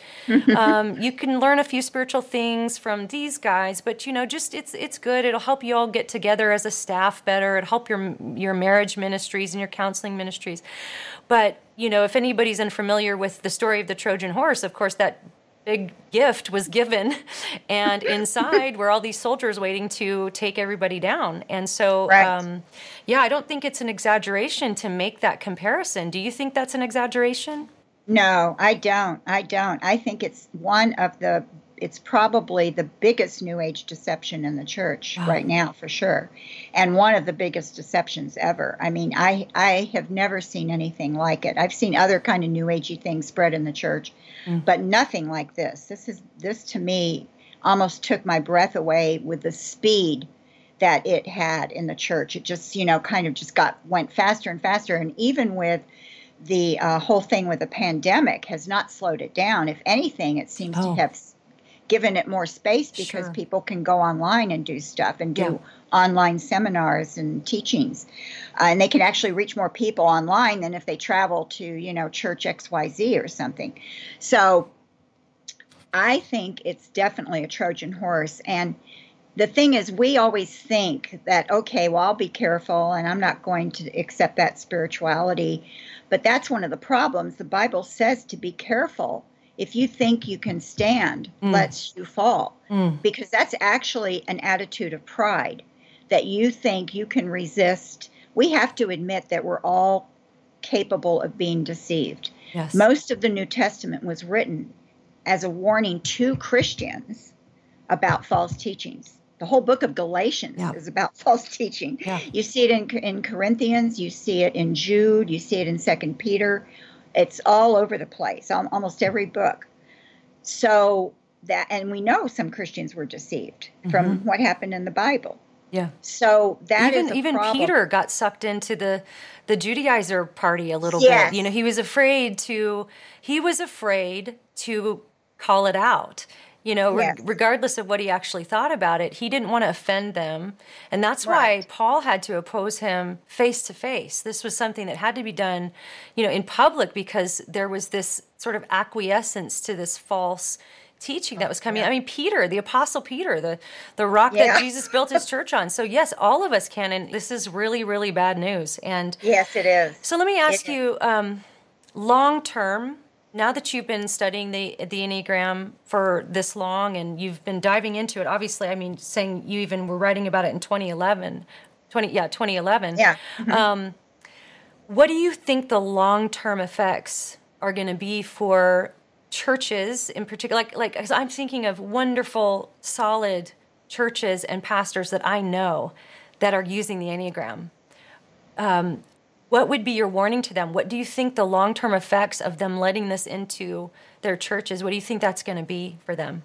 [SPEAKER 2] um, you can learn a few spiritual things from these guys, but you know, just it's it's good. It'll help you all get together as a staff better. It'll help your your marriage ministries and your counseling ministries. But you know, if anybody's unfamiliar with the story of the Trojan horse, of course that big gift was given. And inside were all these soldiers waiting to take everybody down. And so right. um, yeah i don't think it's an exaggeration to make that comparison. Do you think that's an exaggeration?
[SPEAKER 1] No i don't. I don't. I think it's one of the it's probably the biggest new age deception in the church wow. right now for sure. And one of the biggest deceptions ever. I mean i i have never seen anything like it. I've seen other kind of new agey things spread in the church mm. but nothing like this this is this to me almost took my breath away with the speed that it had in the church it just you know kind of just got went faster and faster and even with the uh, whole thing with the pandemic has not slowed it down. If anything, it seems oh. to have given it more space because sure. people can go online and do stuff and do yeah. online seminars and teachings uh, and they can actually reach more people online than if they travel to you know church xyz or something so i think it's definitely a trojan horse and the thing is, we always think that, okay, well, I'll be careful and I'm not going to accept that spirituality. But that's one of the problems. The Bible says to be careful. If you think you can stand, mm. lets you fall. Mm. Because that's actually an attitude of pride that you think you can resist. We have to admit that we're all capable of being deceived. Yes. Most of the New Testament was written as a warning to Christians about false teachings. The whole book of Galatians yeah. is about false teaching. Yeah. You see it in, in Corinthians, you see it in Jude, you see it in Second Peter. It's all over the place, almost every book. So that, and we know some Christians were deceived mm-hmm. from what happened in the Bible.
[SPEAKER 2] Yeah.
[SPEAKER 1] So that
[SPEAKER 2] even even
[SPEAKER 1] problem.
[SPEAKER 2] Peter got sucked into the the Judaizer party a little yes. bit. You know, he was afraid to he was afraid to call it out you know, re- regardless of what he actually thought about it, he didn't want to offend them. And that's right. why Paul had to oppose him face to face. This was something that had to be done, you know, in public because there was this sort of acquiescence to this false teaching that was coming. Yeah. I mean, Peter, the apostle Peter, the the rock yeah. that Jesus built his church on. So yes, all of us can and this is really really bad news. And
[SPEAKER 1] Yes, it is.
[SPEAKER 2] So let me ask it you um, long term now that you've been studying the the enneagram for this long and you've been diving into it obviously i mean saying you even were writing about it in 2011 20 yeah 2011
[SPEAKER 1] yeah. Mm-hmm. um,
[SPEAKER 2] what do you think the long-term effects are going to be for churches in particular? Like like i'm thinking of wonderful solid churches and pastors that i know that are using the enneagram. Um, what would be your warning to them? What do you think the long term effects of them letting this into their churches? What do you think that's going to be for them?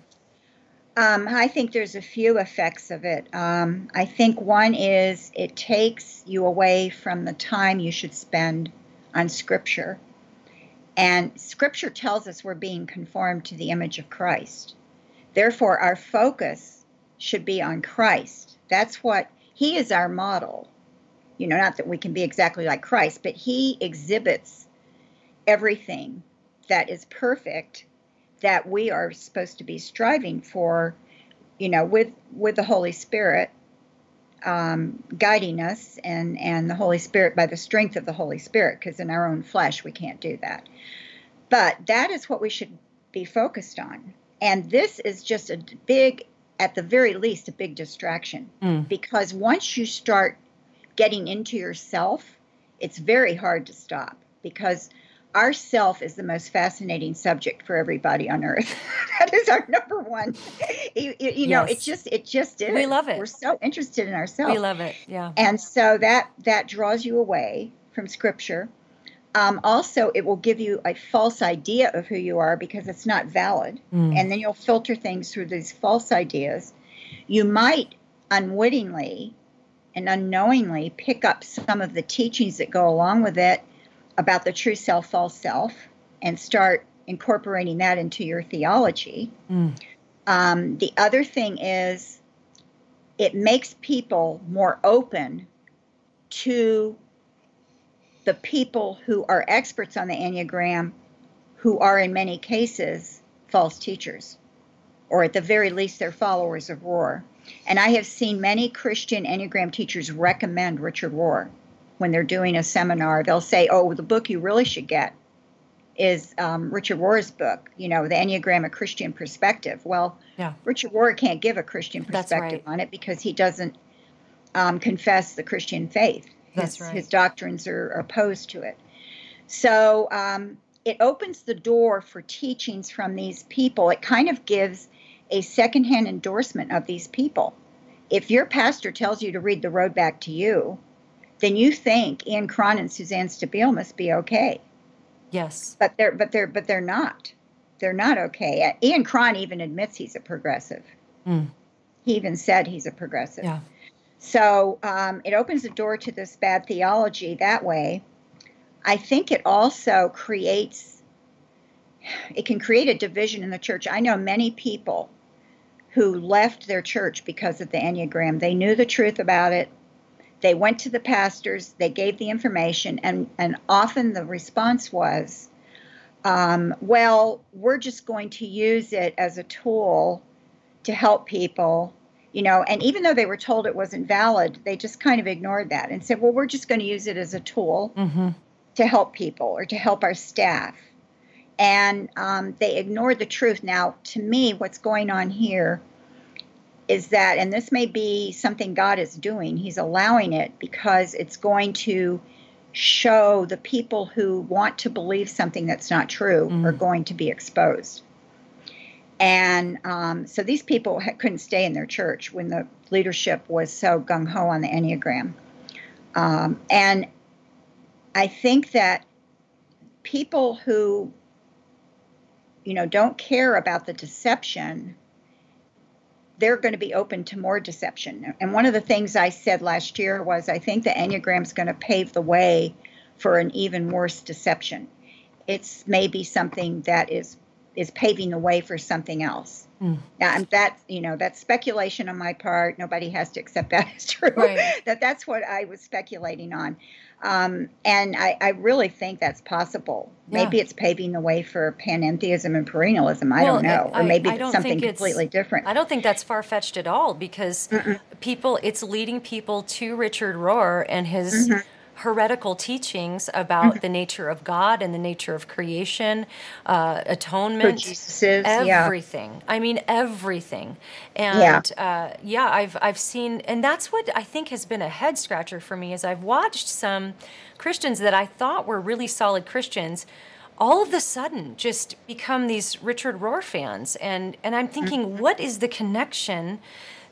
[SPEAKER 1] Um, I think there's a few effects of it. Um, I think one is it takes you away from the time you should spend on Scripture. And Scripture tells us we're being conformed to the image of Christ. Therefore, our focus should be on Christ. That's what He is our model you know, not that we can be exactly like Christ, but he exhibits everything that is perfect that we are supposed to be striving for, you know, with with the Holy Spirit um, guiding us and and the Holy Spirit by the strength of the Holy Spirit, because in our own flesh we can't do that. But that is what we should be focused on. And this is just a big, at the very least, a big distraction. Mm. Because once you start getting into yourself, it's very hard to stop because our self is the most fascinating subject for everybody on earth. that is our number one. you, you, yes. know, it just it just is.
[SPEAKER 2] We love it.
[SPEAKER 1] We're so interested in ourselves.
[SPEAKER 2] We love it. Yeah.
[SPEAKER 1] And so that that draws you away from Scripture. Um, also, it will give you a false idea of who you are because it's not valid, mm. and then you'll filter things through these false ideas. You might unwittingly and unknowingly pick up some of the teachings that go along with it about the true self, false self, and start incorporating that into your theology. Mm. Um, the other thing is, it makes people more open to the people who are experts on the Enneagram, who are in many cases false teachers, or at the very least, they're followers of Rohr. And I have seen many Christian Enneagram teachers recommend Richard Rohr when they're doing a seminar. They'll say, oh, the book you really should get is um, Richard Rohr's book, you know, The Enneagram, a Christian Perspective. Well, yeah. Richard Rohr can't give a Christian perspective right. on it because he doesn't um, confess the Christian faith.
[SPEAKER 2] His, right.
[SPEAKER 1] his doctrines are opposed to it. So um, it opens the door for teachings from these people. It kind of gives a secondhand endorsement of these people. If your pastor tells you to read The Road Back to You, then you think Ian Cron and Suzanne Stabile must be okay.
[SPEAKER 2] Yes.
[SPEAKER 1] But they're but they're but they're not. They're not okay. Uh, Ian Cron even admits he's a progressive. Mm. He even said he's a progressive.
[SPEAKER 2] Yeah.
[SPEAKER 1] So um, it opens the door to this bad theology that way. I think it also creates it can create a division in the church. I know many people who left their church because of the Enneagram. They knew the truth about it. They went to the pastors, they gave the information, and, and often the response was, um, well, we're just going to use it as a tool to help people. you know, and even though they were told it wasn't valid, they just kind of ignored that and said, well, we're just going to use it as a tool mm-hmm. to help people or to help our staff. And um, they ignored the truth. Now, to me, what's going on here is that, and this may be something God is doing, He's allowing it because it's going to show the people who want to believe something that's not true mm. are going to be exposed. And um, so these people ha- couldn't stay in their church when the leadership was so gung ho on the Enneagram. Um, and I think that people who, you know, don't care about the deception, they're going to be open to more deception. And one of the things I said last year was I think the Enneagram is going to pave the way for an even worse deception. It's maybe something that is is paving the way for something else. Mm. Now, that's you know that's speculation on my part. Nobody has to accept that as true. Right. that that's what I was speculating on, um, and I, I, really think that's possible. Yeah. Maybe it's paving the way for panentheism and perennialism. I well, don't know, I, or maybe I, something completely different.
[SPEAKER 2] I don't think that's far fetched at all because Mm-mm. people, it's leading people to Richard Rohr and his. Mm-hmm heretical teachings about mm-hmm. the nature of God and the nature of creation, uh, atonement, everything. Yeah. I mean, everything. And yeah. Uh, yeah, I've I've seen, and that's what I think has been a head scratcher for me. Is I've watched some Christians that I thought were really solid Christians. All of a sudden, just become these Richard Rohr fans, and and I'm thinking, mm-hmm. what is the connection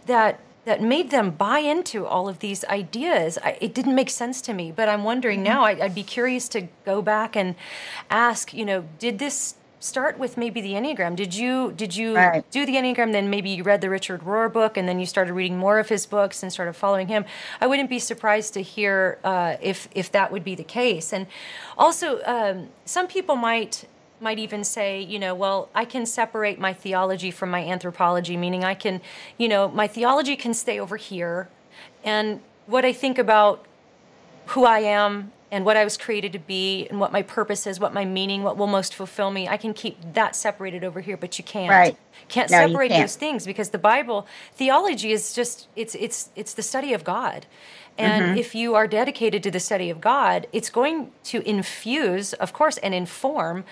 [SPEAKER 2] that that made them buy into all of these ideas. I, it didn't make sense to me, but I'm wondering mm-hmm. now. I, would be curious to go back and ask. You know, did this start with maybe the Enneagram? Did you did you right. do the Enneagram? Then maybe you read the Richard Rohr book, and then you started reading more of his books and started following him. I wouldn't be surprised to hear uh, if if that would be the case. And also, um, some people might might even say, you know, well, I can separate my theology from my anthropology, meaning I can, you know, my theology can stay over here. And what I think about who I am and what I was created to be and what my purpose is, what my meaning, what will most fulfill me, I can keep that separated over here, but you can't.
[SPEAKER 1] Right.
[SPEAKER 2] Can't no, separate can't. those things because the Bible, theology is just it's it's it's the study of God. And mm-hmm. if you are dedicated to the study of God, it's going to infuse, of course, and inform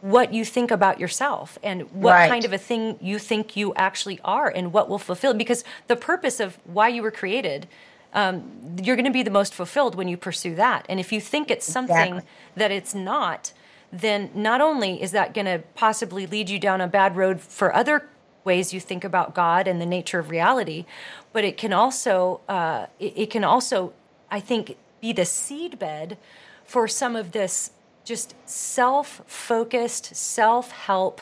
[SPEAKER 2] what you think about yourself and what right. kind of a thing you think you actually are and what will fulfill because the purpose of why you were created um, you're going to be the most fulfilled when you pursue that and if you think it's something exactly. that it's not then not only is that going to possibly lead you down a bad road for other ways you think about god and the nature of reality but it can also uh, it, it can also i think be the seedbed for some of this just self focused, self help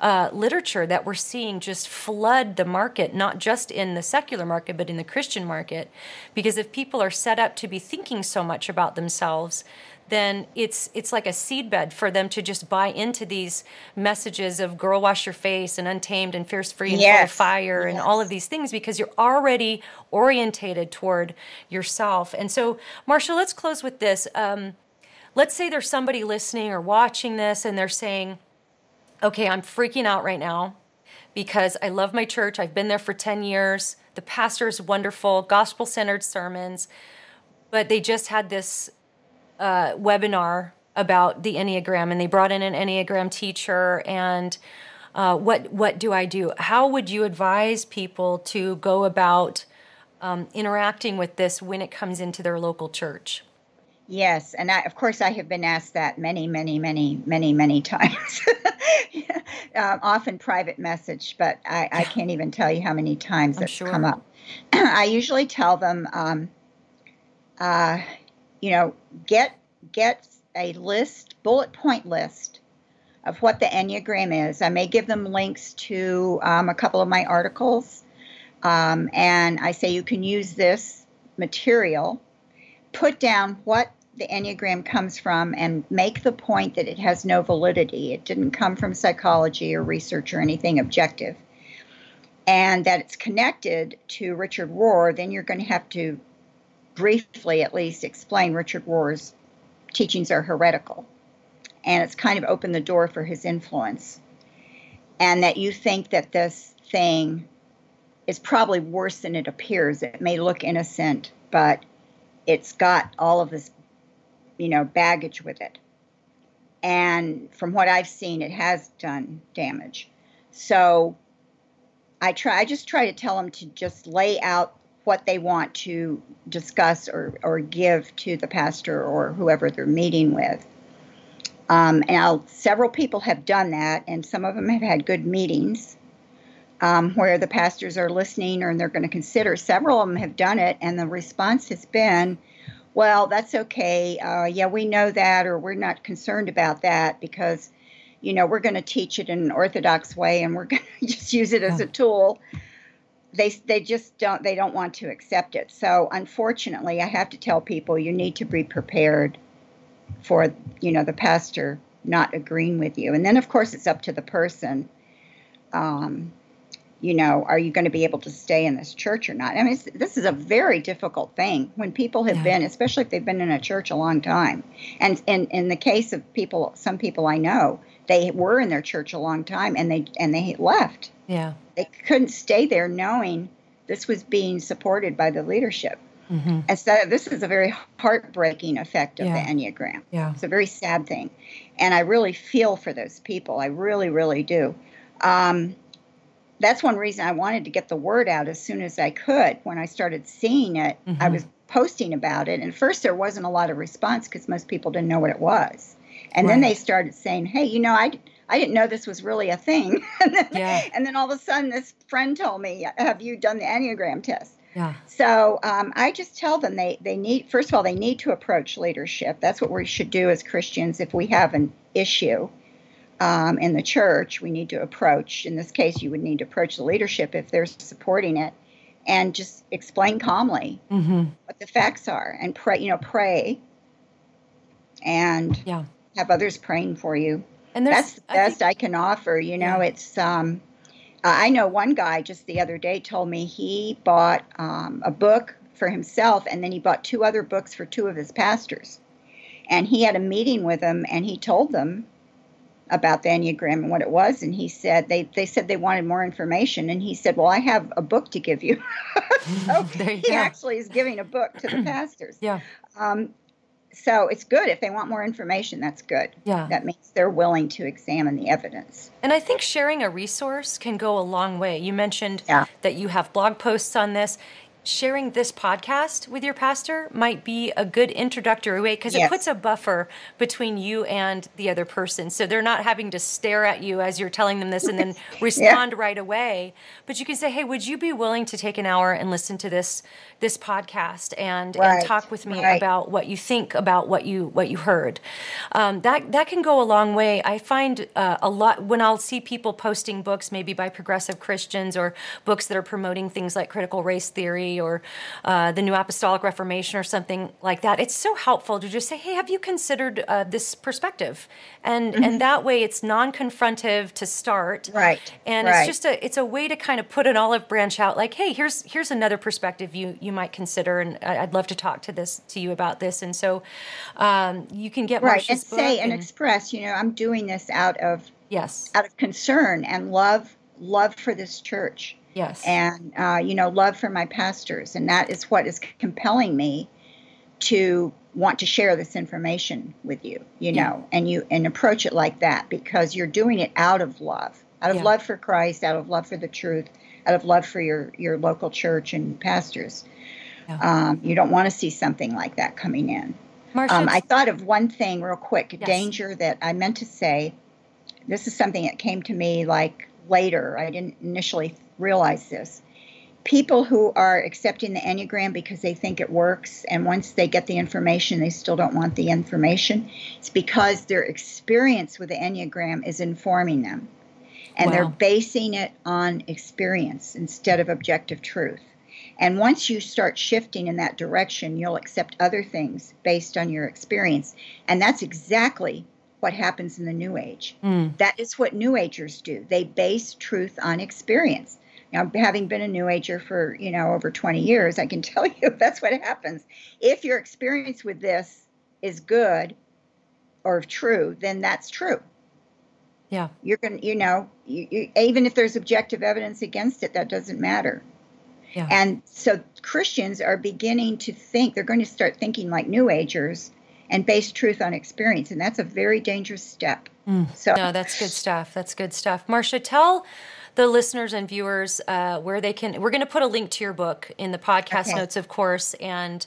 [SPEAKER 2] uh, literature that we're seeing just flood the market, not just in the secular market, but in the Christian market. Because if people are set up to be thinking so much about themselves, then it's it's like a seedbed for them to just buy into these messages of girl wash your face and untamed and fierce free and yes. full of fire yes. and all of these things because you're already orientated toward yourself. And so, Marcia, let's close with this. Um, let's say there's somebody listening or watching this and they're saying, okay, I'm freaking out right now because I love my church. I've been there for 10 years. The pastor is wonderful, gospel centered sermons. But they just had this uh, webinar about the Enneagram and they brought in an Enneagram teacher. And uh, what, what do I do? How would you advise people to go about um, interacting with this when it comes into their local church?
[SPEAKER 1] Yes, and I, of course I have been asked that many, many, many, many, many times. uh, often private message, but I, I, can't even tell you how many times I'm it's sure. come up. I usually tell them, um, uh, you know, get get a list, bullet point list of what the Enneagram is. I may give them links to um, a couple of my articles, um, and I say you can use this material. Put down what the Enneagram comes from and make the point that it has no validity. It didn't come from psychology or research or anything objective. And that it's connected to Richard Rohr, then you're going to have to briefly at least explain Richard Rohr's teachings are heretical. And it's kind of opened the door for his influence. And that you think that this thing is probably worse than it appears. It may look innocent, but it's got all of this, you know, baggage with it. And from what I've seen, it has done damage. So I try. I just try to tell them to just lay out what they want to discuss or, or give to the pastor or whoever they're meeting with. Um, and several people have done that, and some of them have had good meetings um, where the pastors are listening or they're going to consider. Several of them have done it, and the response has been, well, that's okay. Uh, yeah, we know that, or we're not concerned about that because, you know, we're going to teach it in an orthodox way and we're going to just use it as a tool. They, they just don't they don't want to accept it. So unfortunately, I have to tell people you need to be prepared for you know the pastor not agreeing with you, and then of course it's up to the person. Um, you know, are you going to be able to stay in this church or not? I mean, this is a very difficult thing when people have yeah. been, especially if they've been in a church a long time. And in in the case of people, some people I know, they were in their church a long time and they and they left.
[SPEAKER 2] Yeah,
[SPEAKER 1] they couldn't stay there knowing this was being supported by the leadership. Mm-hmm. And so this is a very heartbreaking effect of yeah. the Enneagram.
[SPEAKER 2] Yeah.
[SPEAKER 1] It's a very sad thing. And I really feel for those people. I really, really do. Um, that's one reason I wanted to get the word out as soon as I could. When I started seeing it, mm-hmm. I was posting about it. And first, there wasn't a lot of response because most people didn't know what it was. And right. then they started saying, "Hey, you know, I I didn't know this was really a thing." and, then, yeah. and then all of a sudden, this friend told me, "Have you done the Enneagram test?"
[SPEAKER 2] Yeah.
[SPEAKER 1] So um, I just tell them they they need first of all they need to approach leadership. That's what we should do as Christians if we have an issue um, in the church, we need to approach. In this case, you would need to approach the leadership if they're supporting it, and just explain calmly mm-hmm. what the facts are, and pray. You know, pray, and
[SPEAKER 2] yeah.
[SPEAKER 1] have others praying for you.
[SPEAKER 2] And
[SPEAKER 1] that's the best I, think, I can offer. You know, yeah. it's. Um, I know one guy just the other day told me he bought um, a book for himself, and then he bought two other books for two of his pastors. And he had a meeting with them, and he told them about the Enneagram and what it was. And he said, they, they said they wanted more information. And he said, Well, I have a book to give you. so he go. actually is giving a book to the pastors.
[SPEAKER 2] Yeah.
[SPEAKER 1] Um, so it's good if they want more information that's good
[SPEAKER 2] yeah
[SPEAKER 1] that means they're willing to examine the evidence
[SPEAKER 2] and i think sharing a resource can go a long way you mentioned
[SPEAKER 1] yeah.
[SPEAKER 2] that you have blog posts on this sharing this podcast with your pastor might be a good introductory way because yes. it puts a buffer between you and the other person. So they're not having to stare at you as you're telling them this and then respond yeah. right away. But you can say, "Hey, would you be willing to take an hour and listen to this this podcast and, right. and talk with me right. about what you think about what you what you heard?" Um, that that can go a long way. I find uh, a lot when I'll see people posting books, maybe by progressive Christians or books that are promoting things like critical race theory or uh, the New Apostolic Reformation or something like that, it's so helpful to just say, "Hey, have you considered uh, this perspective?" And mm-hmm. and that way, it's non-confrontive to start,
[SPEAKER 1] right?
[SPEAKER 2] And
[SPEAKER 1] right.
[SPEAKER 2] it's just a it's a way to kind of put an olive branch out, like, "Hey, here's here's another perspective you you might consider, and I'd love to talk to this to you about this." And so um, you can get
[SPEAKER 1] right and say and, and express, you know, I'm doing this out of
[SPEAKER 2] yes
[SPEAKER 1] out of concern and love love for this church
[SPEAKER 2] Yes.
[SPEAKER 1] And, uh, you know, love for my pastors. And that is what is compelling me to want to share this information with you, you yeah. know, and you and approach it like that because you're doing it out of love, out of yeah. love for Christ, out of love for the truth, out of love for your, your local church and pastors. Yeah. Um, you don't want to see something like that coming in. Um, I thought of one thing real quick yes. danger that I meant to say. This is something that came to me like later. I didn't initially realize this. People who are accepting the Enneagram because they think it works, and once they get the information, they still don't want the information, it's because their experience with the Enneagram is informing them. And wow. they're basing it on experience instead of objective truth. And once you start shifting in that direction, you'll accept other things based on your experience. And that's exactly what happens in the New Age. Mm. That is what New Agers do. They base truth on experience. Now, having been a New Ager for you know over 20 years, I can tell you that's what happens. If your experience with this is good or true, then that's true.
[SPEAKER 2] Yeah,
[SPEAKER 1] you're going to, you know, you, you, even if there's objective evidence against it, that doesn't matter. Yeah. And so Christians are beginning to think, they're going to start thinking like New Agers and base truth on experience. And that's a very dangerous step.
[SPEAKER 2] Mm. So, no, that's good stuff. That's good stuff. Marcia, tell the listeners and viewers uh, where they can, we're going to put a link to your book in the podcast okay. notes, of course. And,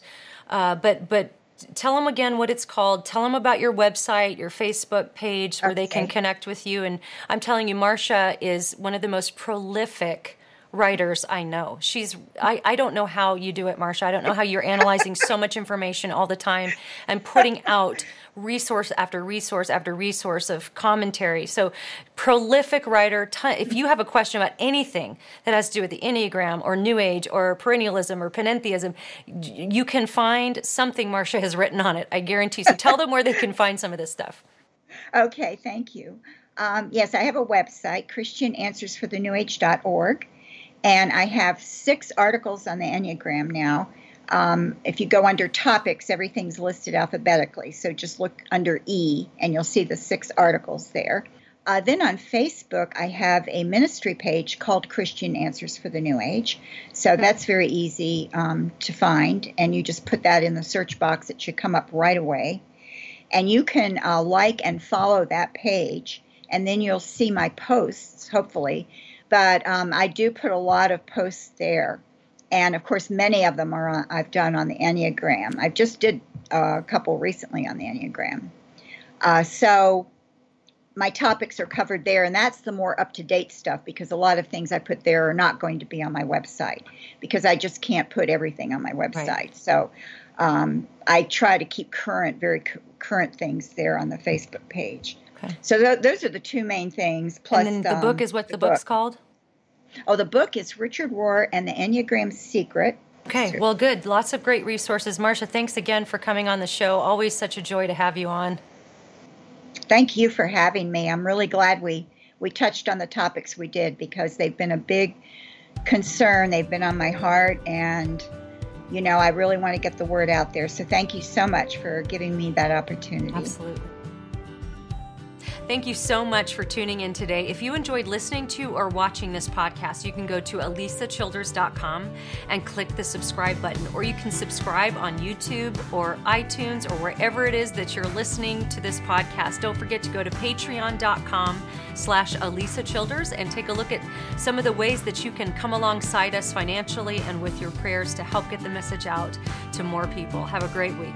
[SPEAKER 2] uh, but, but, tell them again what it's called. Tell them about your website, your Facebook page, where okay. they can connect with you. And I'm telling you, Marcia is one of the most prolific writers I know. She's I, I don't know how you do it, Marcia. I don't know how you're analyzing so much information all the time and putting out resource after resource after resource of commentary. So prolific writer. if you have a question about anything that has to do with the Enneagram or New Age or perennialism or panentheism, you can find something Marcia has written on it. I guarantee. So tell them where they can find some of this stuff.
[SPEAKER 1] Okay, thank you. Um, yes, I have a website, ChristianAnswersForTheNewAge.org. And I have six articles on the Enneagram now. Um, if you go under topics, everything's listed alphabetically. So just look under E and you'll see the six articles there. Uh, then on Facebook, I have a ministry page called Christian Answers for the New Age. So that's very easy um, to find. And you just put that in the search box, it should come up right away. And you can uh, like and follow that page. And then you'll see my posts, hopefully, but um, I do put a lot of posts there, and of course, many of them are on, I've done on the Enneagram. i've just did uh, a couple recently on the Enneagram. Uh, so my topics are covered there, and that's the more up to date stuff because a lot of things I put there are not going to be on my website because I just can't put everything on my website. Right. So um, I try to keep current, very current things there on the Facebook page. Okay. So th- those are the two main things. Plus,
[SPEAKER 2] and then the um, book is what the, the book's book. called.
[SPEAKER 1] Oh, the book is Richard Rohr and the Enneagram Secret.
[SPEAKER 2] Okay, well, good. Lots of great resources. Marcia, thanks again for coming on the show. Always such a joy to have you on.
[SPEAKER 1] Thank you for having me. I'm really glad we we touched on the topics we did because they've been a big concern. They've been on my heart and you know, I really want to get the word out there. So thank you so much for giving me that opportunity.
[SPEAKER 2] Absolutely. Thank you so much for tuning in today. If you enjoyed listening to or watching this podcast, you can go to alisachilders.com and click the subscribe button, or you can subscribe on YouTube or iTunes or wherever it is that you're listening to this podcast. Don't forget to go to patreon.com slash Alisa Childers and take a look at some of the ways that you can come alongside us financially and with your prayers to help get the message out to more people. Have a great week.